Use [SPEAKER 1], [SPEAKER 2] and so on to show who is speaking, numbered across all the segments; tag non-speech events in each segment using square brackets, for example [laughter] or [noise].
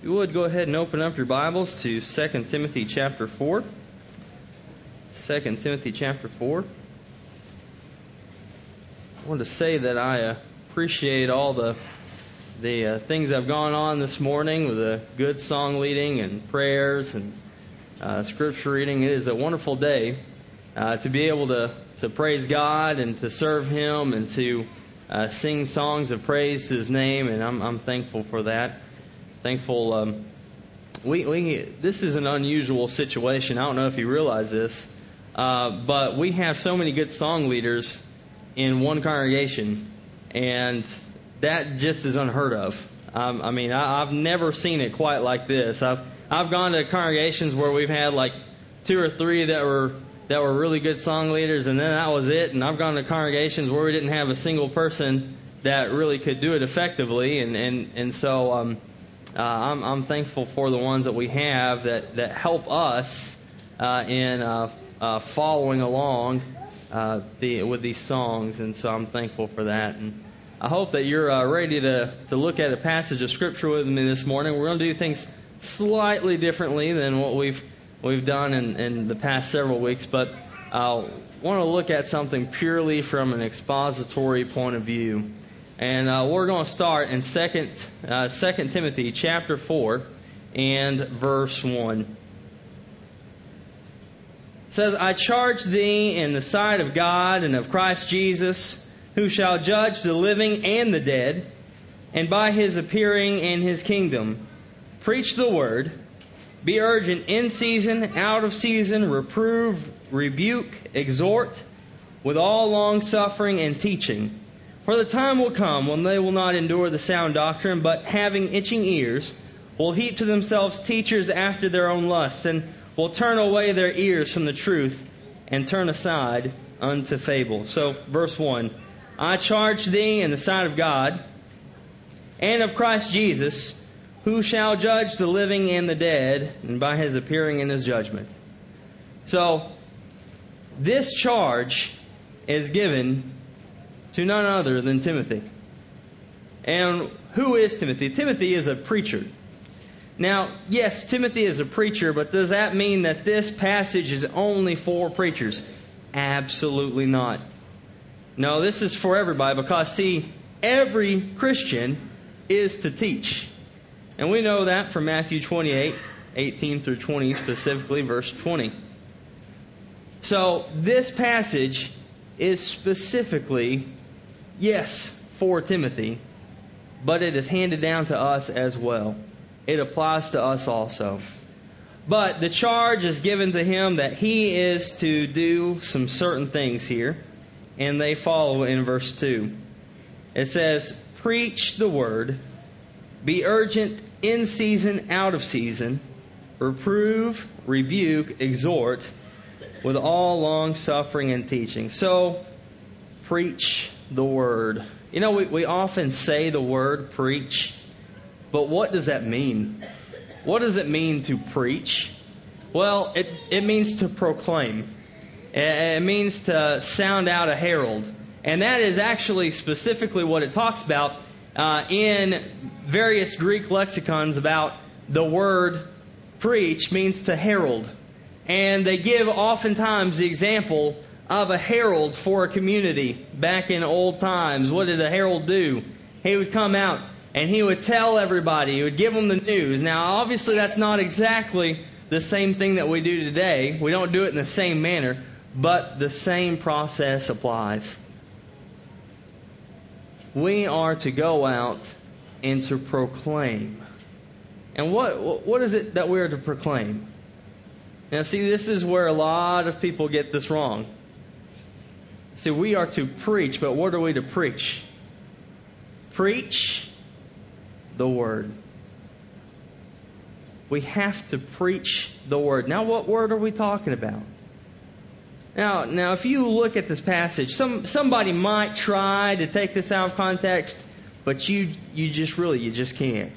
[SPEAKER 1] You would go ahead and open up your Bibles to 2 Timothy chapter 4. 2 Timothy chapter 4. I wanted to say that I appreciate all the the uh, things that have gone on this morning with the good song leading and prayers and uh, scripture reading. It is a wonderful day uh, to be able to, to praise God and to serve Him and to uh, sing songs of praise to His name, and I'm, I'm thankful for that thankful. Um, we, we this is an unusual situation. I don't know if you realize this, uh, but we have so many good song leaders in one congregation, and that just is unheard of. Um, I mean, I, I've never seen it quite like this. I've I've gone to congregations where we've had like two or three that were that were really good song leaders, and then that was it. And I've gone to congregations where we didn't have a single person that really could do it effectively, and and and so um, uh, I'm, I'm thankful for the ones that we have that, that help us uh, in uh, uh, following along uh, the, with these songs, and so I'm thankful for that. And I hope that you're uh, ready to, to look at a passage of Scripture with me this morning. We're going to do things slightly differently than what we've we've done in, in the past several weeks, but I want to look at something purely from an expository point of view. And uh, we're going to start in Second uh, Second Timothy chapter four and verse one. It says, "I charge thee in the sight of God and of Christ Jesus, who shall judge the living and the dead, and by his appearing in his kingdom, preach the word." Be urgent in season, out of season, reprove, rebuke, exhort, with all long suffering and teaching. For the time will come when they will not endure the sound doctrine, but having itching ears, will heap to themselves teachers after their own lusts, and will turn away their ears from the truth, and turn aside unto fables. So, verse 1 I charge thee in the sight of God and of Christ Jesus, who shall judge the living and the dead, and by his appearing in his judgment. So, this charge is given to none other than Timothy. And who is Timothy? Timothy is a preacher. Now, yes, Timothy is a preacher, but does that mean that this passage is only for preachers? Absolutely not. No, this is for everybody because, see, every Christian is to teach. And we know that from Matthew 28, 18 through 20, specifically verse 20. So, this passage is specifically yes, for Timothy, but it is handed down to us as well. It applies to us also. But the charge is given to him that he is to do some certain things here, and they follow in verse 2. It says, Preach the word, be urgent in season, out of season, reprove, rebuke, exhort, with all long suffering and teaching. So, preach the word. You know, we, we often say the word preach, but what does that mean? What does it mean to preach? Well, it, it means to proclaim. It means to sound out a herald. And that is actually specifically what it talks about uh, in various Greek lexicons about the word preach means to herald. And they give oftentimes the example of a herald for a community back in old times. What did a herald do? He would come out and he would tell everybody, he would give them the news. Now, obviously, that's not exactly the same thing that we do today. We don't do it in the same manner, but the same process applies. We are to go out and to proclaim. And what what is it that we are to proclaim? Now, see, this is where a lot of people get this wrong. See, we are to preach, but what are we to preach? Preach the Word. We have to preach the Word. Now, what Word are we talking about? Now, now, if you look at this passage, some somebody might try to take this out of context, but you you just really you just can't.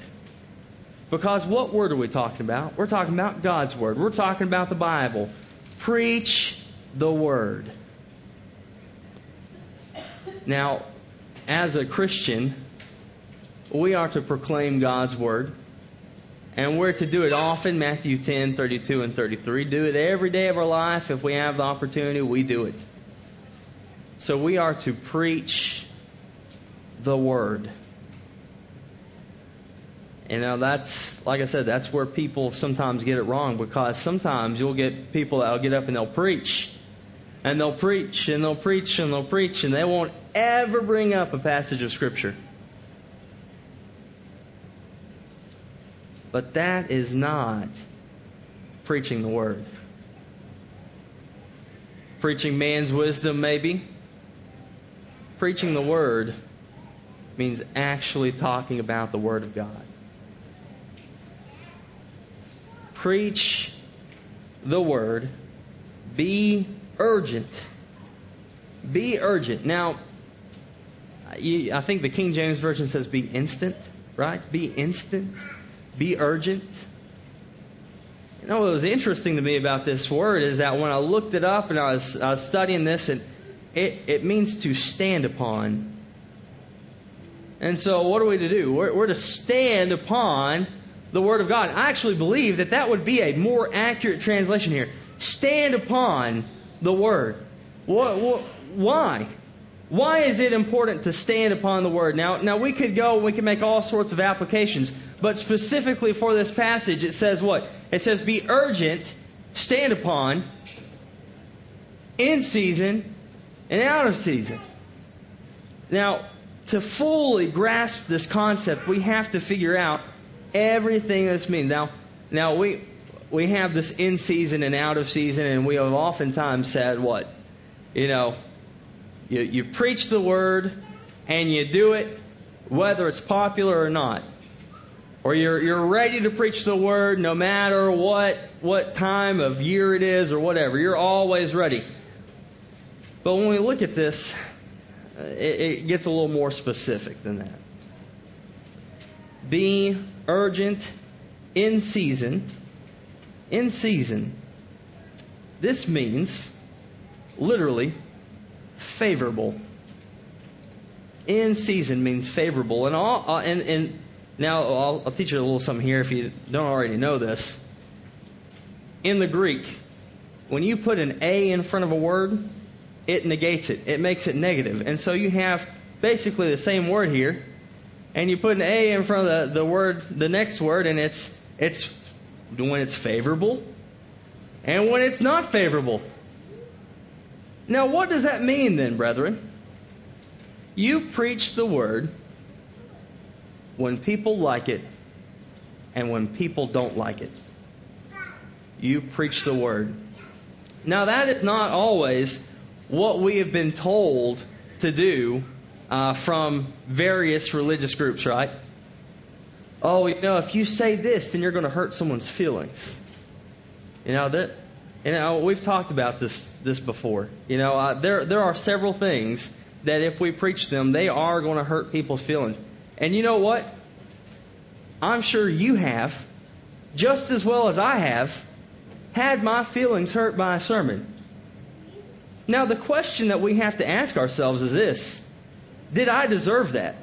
[SPEAKER 1] Because what word are we talking about? We're talking about God's word. We're talking about the Bible. Preach the word. Now, as a Christian, we are to proclaim God's word. And we're to do it often, Matthew 10, 32 and 33. Do it every day of our life. If we have the opportunity, we do it. So we are to preach the Word. And now that's, like I said, that's where people sometimes get it wrong because sometimes you'll get people that'll get up and they'll preach. And they'll preach and they'll preach and they'll preach and they won't ever bring up a passage of Scripture. But that is not preaching the Word. Preaching man's wisdom, maybe. Preaching the Word means actually talking about the Word of God. Preach the Word. Be urgent. Be urgent. Now, I think the King James Version says be instant, right? Be instant. Be urgent. You know what was interesting to me about this word is that when I looked it up and I was, I was studying this, and it, it means to stand upon. And so, what are we to do? We're, we're to stand upon the Word of God. I actually believe that that would be a more accurate translation here. Stand upon the Word. What, what, why? Why is it important to stand upon the word? Now, now we could go, we could make all sorts of applications, but specifically for this passage, it says what? It says, be urgent, stand upon, in season, and out of season. Now, to fully grasp this concept, we have to figure out everything this means. Now, now we, we have this in season and out of season, and we have oftentimes said what? You know, you, you preach the word and you do it whether it's popular or not. Or you're, you're ready to preach the word no matter what, what time of year it is or whatever. You're always ready. But when we look at this, uh, it, it gets a little more specific than that. Be urgent in season. In season. This means, literally, favorable. In season means favorable, and all uh, and and now I'll, I'll teach you a little something here if you don't already know this. In the Greek, when you put an a in front of a word, it negates it. It makes it negative. and so you have basically the same word here, and you put an a in front of the, the word, the next word, and it's it's when it's favorable, and when it's not favorable. Now, what does that mean then, brethren? You preach the word when people like it and when people don't like it. You preach the word. Now, that is not always what we have been told to do uh, from various religious groups, right? Oh, you know, if you say this, then you're going to hurt someone's feelings. You know, that and uh, we've talked about this this before. You know, uh, there there are several things that if we preach them, they are going to hurt people's feelings. And you know what? I'm sure you have, just as well as I have, had my feelings hurt by a sermon. Now, the question that we have to ask ourselves is this Did I deserve that?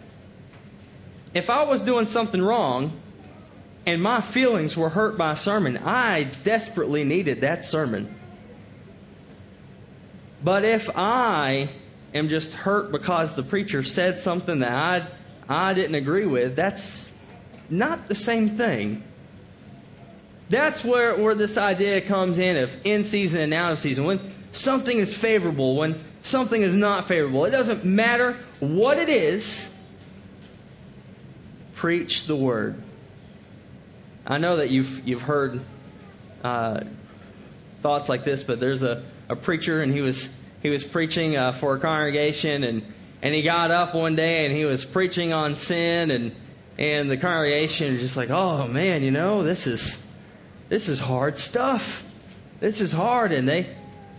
[SPEAKER 1] If I was doing something wrong, and my feelings were hurt by a sermon. I desperately needed that sermon. But if I am just hurt because the preacher said something that I, I didn't agree with, that's not the same thing. That's where, where this idea comes in of in season and out of season. When something is favorable, when something is not favorable, it doesn't matter what it is, preach the word. I know that you've you've heard uh, thoughts like this, but there's a, a preacher and he was he was preaching uh, for a congregation and and he got up one day and he was preaching on sin and and the congregation was just like, oh man, you know this is this is hard stuff. This is hard, and they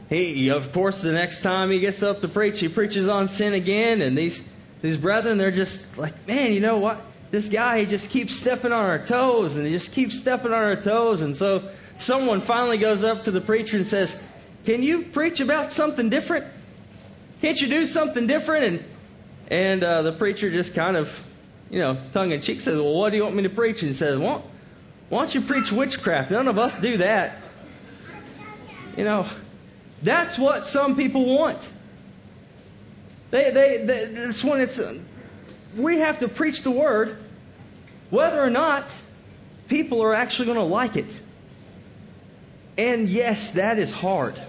[SPEAKER 1] he of course the next time he gets up to preach, he preaches on sin again, and these these brethren they're just like, man, you know what? This guy, he just keeps stepping on our toes and he just keeps stepping on our toes. And so someone finally goes up to the preacher and says, Can you preach about something different? Can't you do something different? And, and uh, the preacher just kind of, you know, tongue in cheek says, Well, what do you want me to preach? And he says, Well, Why don't you preach witchcraft? None of us do that. You know, that's what some people want. They, they, they that's when it's, we have to preach the word, whether or not people are actually going to like it. And yes, that is hard.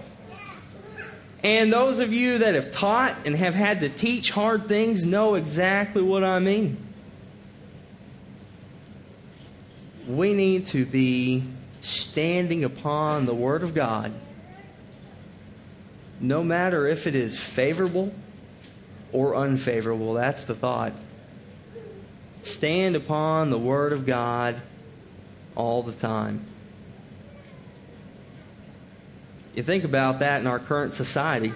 [SPEAKER 1] And those of you that have taught and have had to teach hard things know exactly what I mean. We need to be standing upon the Word of God, no matter if it is favorable or unfavorable. That's the thought. Stand upon the Word of God all the time. You think about that in our current society,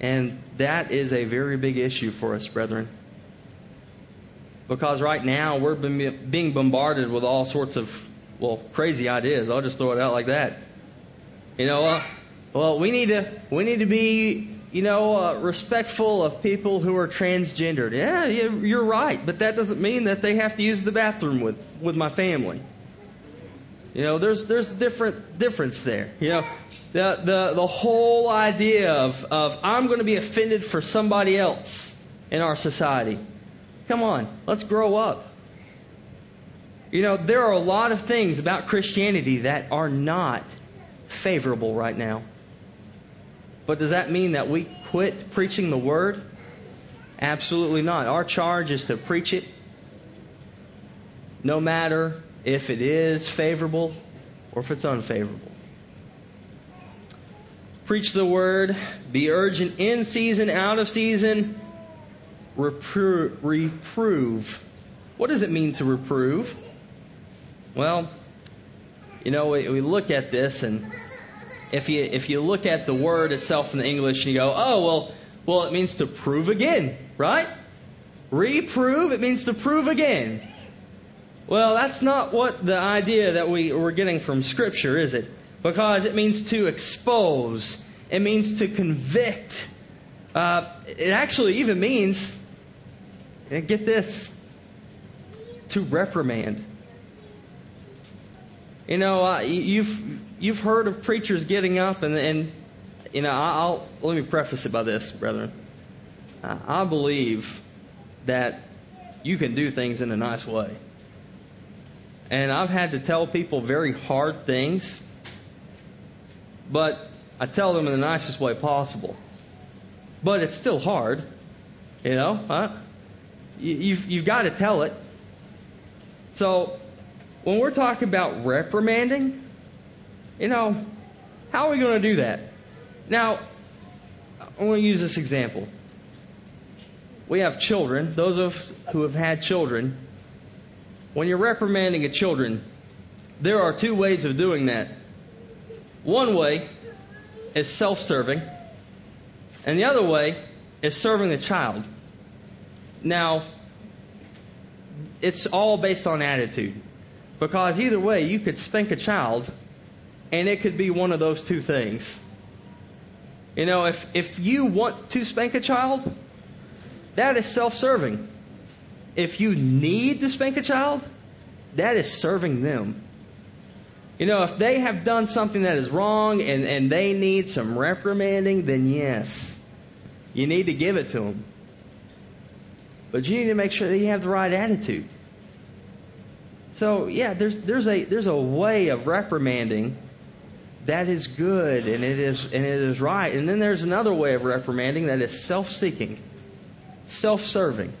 [SPEAKER 1] and that is a very big issue for us, brethren. Because right now we're being bombarded with all sorts of, well, crazy ideas. I'll just throw it out like that. You know, uh, well, we need to we need to be you know, uh, respectful of people who are transgendered. Yeah, you're right, but that doesn't mean that they have to use the bathroom with with my family. You know, there's there's different difference there. You know, the the the whole idea of of I'm going to be offended for somebody else in our society. Come on, let's grow up. You know, there are a lot of things about Christianity that are not favorable right now. But does that mean that we quit preaching the word? Absolutely not. Our charge is to preach it no matter if it is favorable or if it's unfavorable. Preach the word, be urgent in season, out of season, reprove. reprove. What does it mean to reprove? Well, you know, we, we look at this and if you if you look at the word itself in the English and you go, oh well, well it means to prove again, right? Reprove, it means to prove again. Well, that's not what the idea that we, we're getting from Scripture, is it? Because it means to expose. It means to convict. Uh, it actually even means, get this, to reprimand. You know, uh, you've you've heard of preachers getting up and, and you know, I'll let me preface it by this, brethren. I believe that you can do things in a nice way. And I've had to tell people very hard things, but I tell them in the nicest way possible. But it's still hard, you know. Huh? You've you've got to tell it. So when we're talking about reprimanding, you know, how are we going to do that? Now, I want to use this example. We have children, those of us who have had children. When you're reprimanding a children, there are two ways of doing that. One way is self serving, and the other way is serving the child. Now, it's all based on attitude. Because either way, you could spank a child and it could be one of those two things. You know, if, if you want to spank a child, that is self serving. If you need to spank a child, that is serving them. You know, if they have done something that is wrong and, and they need some reprimanding, then yes, you need to give it to them. But you need to make sure that you have the right attitude. So yeah, there's there's a there's a way of reprimanding that is good and it is and it is right. And then there's another way of reprimanding that is self-seeking, self-serving.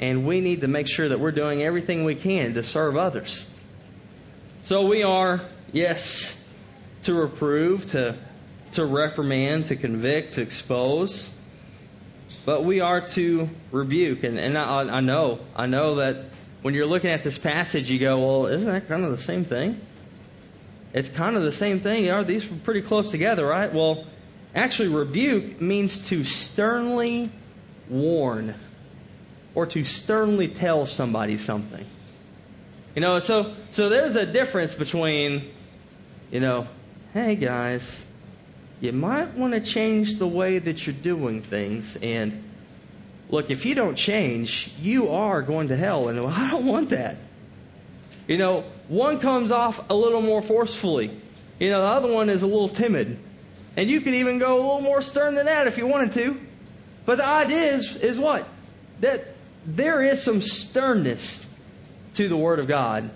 [SPEAKER 1] And we need to make sure that we're doing everything we can to serve others. So we are, yes, to reprove, to to reprimand, to convict, to expose. But we are to rebuke. And, and I, I know, I know that when you're looking at this passage, you go, well, isn't that kind of the same thing? It's kind of the same thing. Are these pretty close together, right? Well, actually, rebuke means to sternly warn or to sternly tell somebody something. You know, so so there's a difference between, you know, hey guys, you might want to change the way that you're doing things, and look, if you don't change, you are going to hell. And [laughs] I don't want that. You know, one comes off a little more forcefully. You know, the other one is a little timid. And you could even go a little more stern than that if you wanted to. But the idea is, is what? That there is some sternness to the Word of God.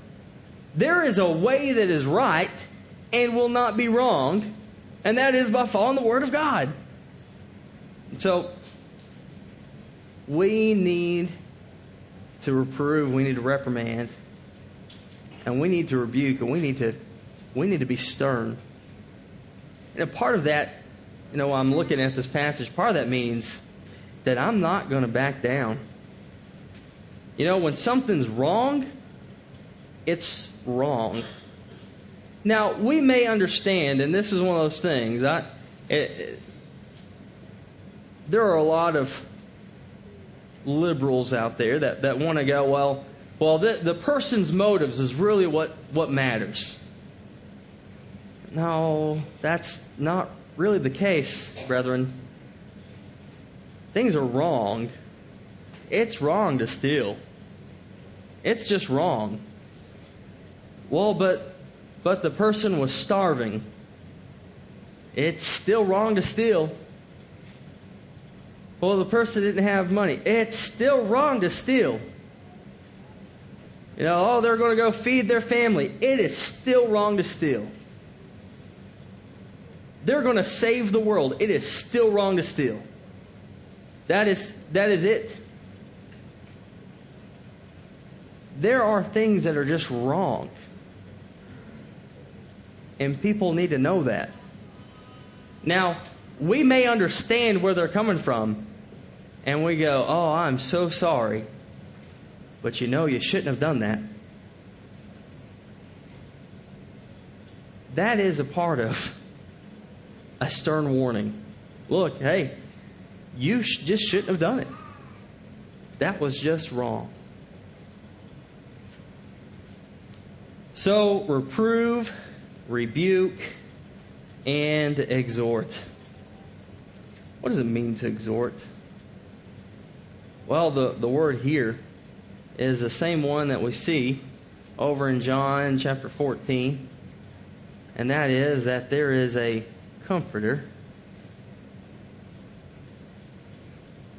[SPEAKER 1] There is a way that is right and will not be wrong, and that is by following the Word of God. So, we need to reprove, we need to reprimand, and we need to rebuke, and we need to we need to be stern. And part of that, you know, I'm looking at this passage, part of that means that I'm not going to back down. You know, when something's wrong, it's wrong. Now, we may understand, and this is one of those things, I, it, it, there are a lot of liberals out there that, that want to go, well, well, the, the person's motives is really what, what matters. No, that's not really the case, brethren. Things are wrong. It's wrong to steal. It's just wrong. Well, but but the person was starving. It's still wrong to steal. Well, the person didn't have money. It's still wrong to steal. You know, oh, they're going to go feed their family. It is still wrong to steal. They're going to save the world. It is still wrong to steal. That is, that is it. There are things that are just wrong. And people need to know that. Now, we may understand where they're coming from, and we go, Oh, I'm so sorry. But you know, you shouldn't have done that. That is a part of a stern warning. Look, hey, you sh- just shouldn't have done it. That was just wrong. So, reprove, rebuke, and exhort. What does it mean to exhort? Well, the, the word here is the same one that we see over in John chapter 14, and that is that there is a comforter.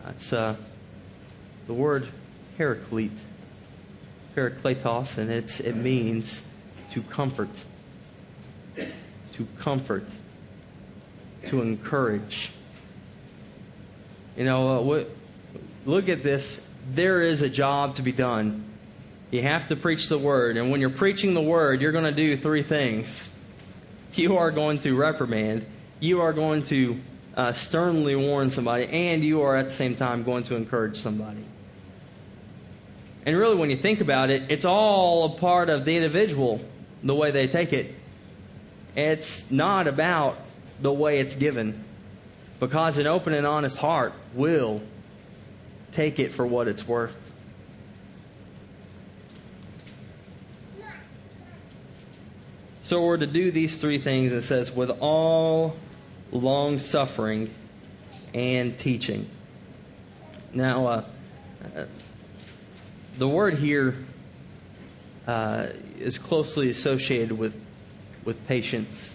[SPEAKER 1] That's uh, the word paraclete, parakletos, and it's it means to comfort, to comfort, to encourage. You know, uh, what, look at this. There is a job to be done. You have to preach the word, and when you're preaching the word, you're going to do three things. You are going to reprimand you are going to uh, sternly warn somebody, and you are at the same time going to encourage somebody. And really, when you think about it, it's all a part of the individual, the way they take it. It's not about the way it's given. Because an open and honest heart will take it for what it's worth. So we're to do these three things, it says, with all long suffering and teaching. Now, uh, uh, the word here uh, is closely associated with with patience.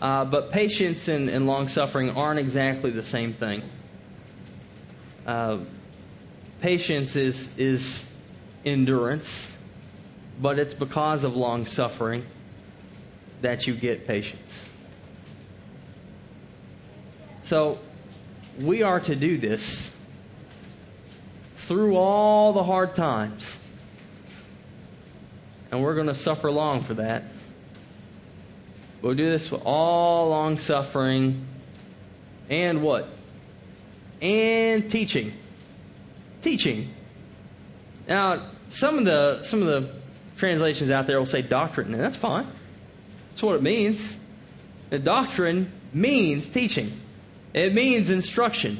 [SPEAKER 1] Uh, but patience and, and long suffering aren't exactly the same thing. Uh, patience is is endurance but it's because of long suffering that you get patience. So, we are to do this through all the hard times. And we're going to suffer long for that. We'll do this with all long suffering and what? And teaching. Teaching. Now, some of the some of the translations out there will say doctrine, and that's fine. That's what it means. The doctrine means teaching. It means instruction.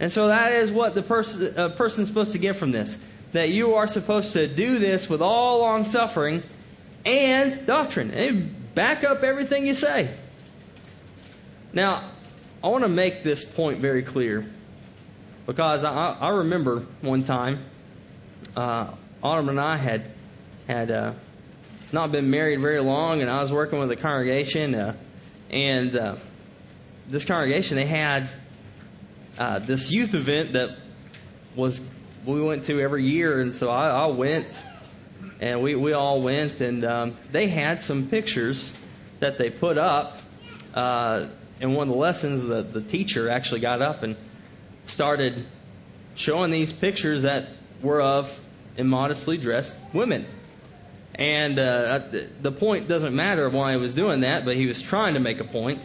[SPEAKER 1] And so that is what the person a person's supposed to get from this. That you are supposed to do this with all long suffering and doctrine. And back up everything you say. Now, I want to make this point very clear. because I, I remember one time uh, Autumn and I had had uh, not been married very long, and I was working with a congregation, uh, and uh, this congregation they had uh, this youth event that was we went to every year, and so I, I went, and we we all went, and um, they had some pictures that they put up. Uh, in one of the lessons, the, the teacher actually got up and started showing these pictures that were of immodestly dressed women. And uh, the point doesn't matter why he was doing that, but he was trying to make a point.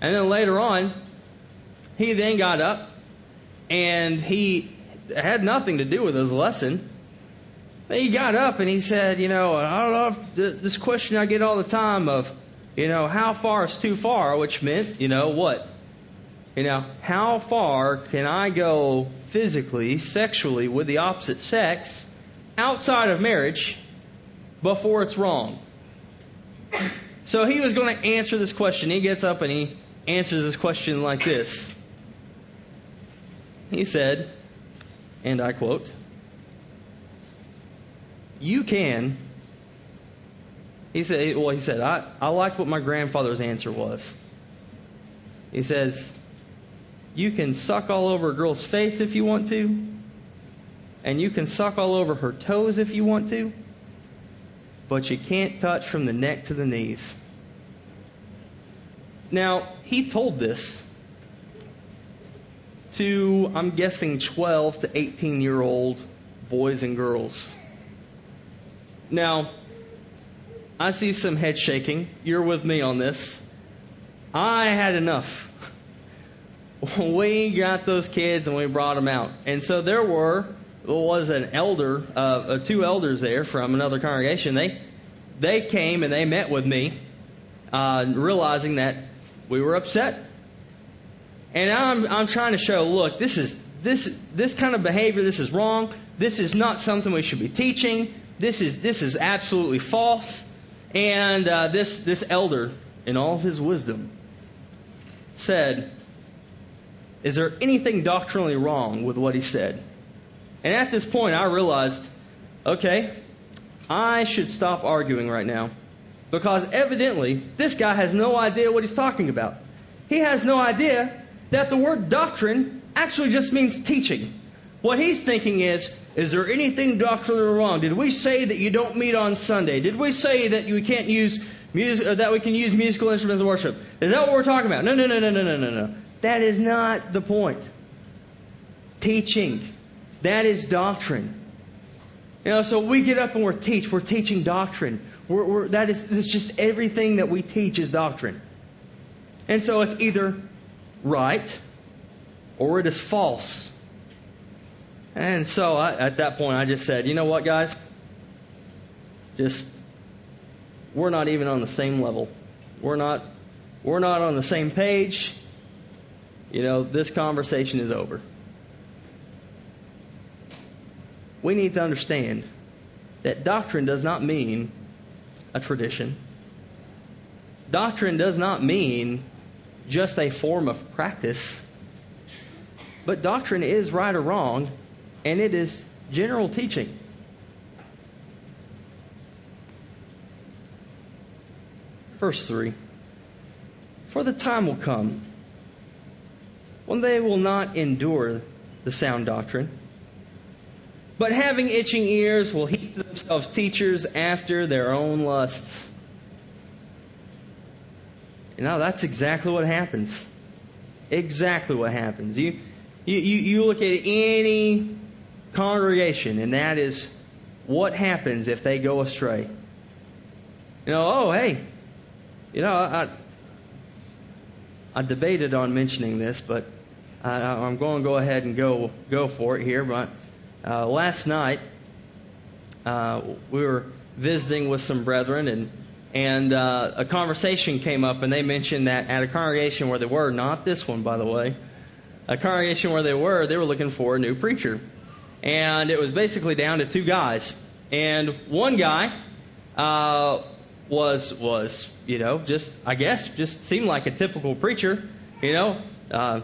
[SPEAKER 1] And then later on, he then got up and he had nothing to do with his lesson. He got up and he said, You know, I don't know if this question I get all the time of, you know, how far is too far, which meant, you know, what? You know, how far can I go physically, sexually with the opposite sex outside of marriage before it's wrong? So he was going to answer this question. He gets up and he answers this question like this. He said, and I quote, You can he said, well, he said, I, I like what my grandfather's answer was. He says, you can suck all over a girl's face if you want to, and you can suck all over her toes if you want to, but you can't touch from the neck to the knees. Now, he told this to, I'm guessing, 12 to 18 year old boys and girls. Now, I see some head shaking. You're with me on this. I had enough. [laughs] We got those kids and we brought them out. And so there were, was an elder, uh, uh, two elders there from another congregation. They, they came and they met with me, uh, realizing that we were upset. And I'm, I'm trying to show, look, this is, this, this kind of behavior, this is wrong. This is not something we should be teaching. This is, this is absolutely false. And uh, this, this elder, in all of his wisdom, said, Is there anything doctrinally wrong with what he said? And at this point, I realized, okay, I should stop arguing right now. Because evidently, this guy has no idea what he's talking about. He has no idea that the word doctrine actually just means teaching. What he's thinking is, is there anything doctrinally wrong? Did we say that you don't meet on Sunday? Did we say that you can't use music, uh, that we can use musical instruments in worship? Is that what we're talking about? No, no, no, no, no, no, no, no. That is not the point. Teaching. That is doctrine. You know, so we get up and we're teach. We're teaching doctrine. We're, we're, that is, it's just everything that we teach is doctrine. And so it's either right or it is false. And so I, at that point, I just said, you know what, guys? Just, we're not even on the same level. We're not, we're not on the same page. You know, this conversation is over. We need to understand that doctrine does not mean a tradition. Doctrine does not mean just a form of practice. But doctrine is right or wrong and it is general teaching. Verse 3 For the time will come when they will not endure the sound doctrine, but having itching ears will heap themselves teachers after their own lusts. Know, that's exactly what happens. Exactly what happens. You, you, you look at any congregation, and that is what happens if they go astray. You know, oh, hey, you know, I, I debated on mentioning this, but I, I'm going to go ahead and go go for it here. But uh, last night uh, we were visiting with some brethren, and and uh, a conversation came up, and they mentioned that at a congregation where they were, not this one, by the way, a congregation where they were, they were looking for a new preacher and it was basically down to two guys. And one guy uh, was was you know just I guess just seemed like a typical preacher, you know, uh,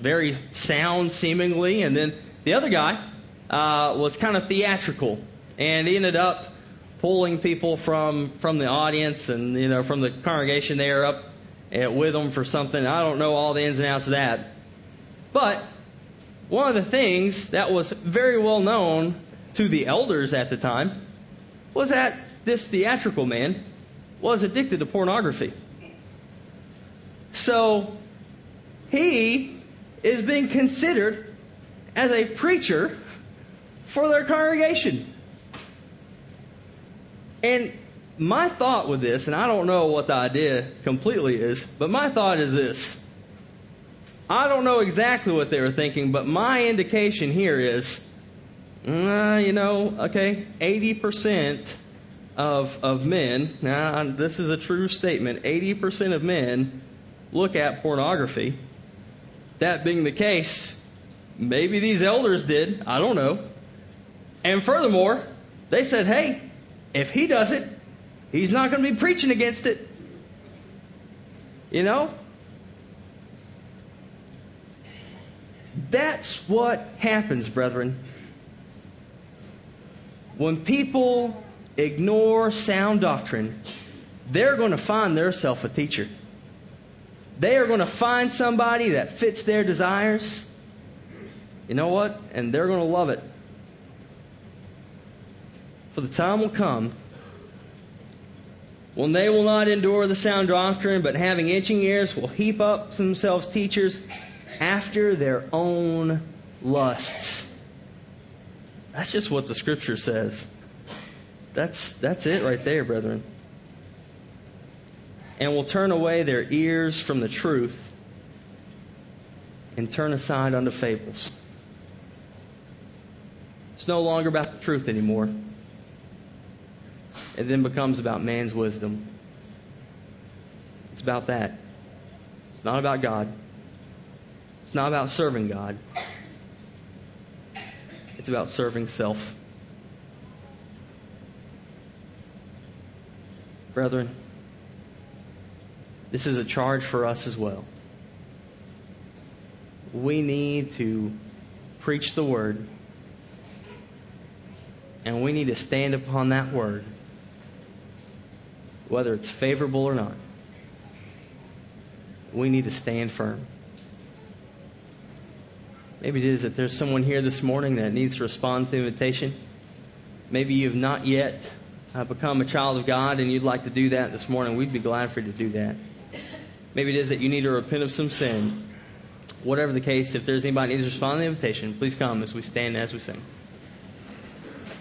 [SPEAKER 1] very sound seemingly, and then the other guy uh, was kind of theatrical, and he ended up pulling people from from the audience and you know from the congregation there up with them for something. I don't know all the ins and outs of that, but one of the things that was very well known to the elders at the time was that this theatrical man was addicted to pornography. So he is being considered as a preacher for their congregation. And my thought with this, and I don't know what the idea completely is, but my thought is this. I don't know exactly what they were thinking, but my indication here is, uh, you know, okay, 80% of, of men, now this is a true statement, 80% of men look at pornography. That being the case, maybe these elders did, I don't know. And furthermore, they said, hey, if he does it, he's not going to be preaching against it. You know? That's what happens, brethren. When people ignore sound doctrine, they're going to find themselves a teacher. They are going to find somebody that fits their desires. You know what? And they're going to love it. For the time will come when they will not endure the sound doctrine, but having itching ears will heap up themselves teachers after their own lusts. That's just what the scripture says. That's, that's it right there, brethren. And will turn away their ears from the truth and turn aside unto fables. It's no longer about the truth anymore it then becomes about man's wisdom. It's about that. It's not about God. It's not about serving God. It's about serving self. Brethren, this is a charge for us as well. We need to preach the word, and we need to stand upon that word whether it's favorable or not. We need to stand firm. Maybe it is that there's someone here this morning that needs to respond to the invitation. Maybe you've not yet uh, become a child of God and you'd like to do that this morning. We'd be glad for you to do that. Maybe it is that you need to repent of some sin. Whatever the case, if there's anybody that needs to respond to the invitation, please come as we stand as we sing.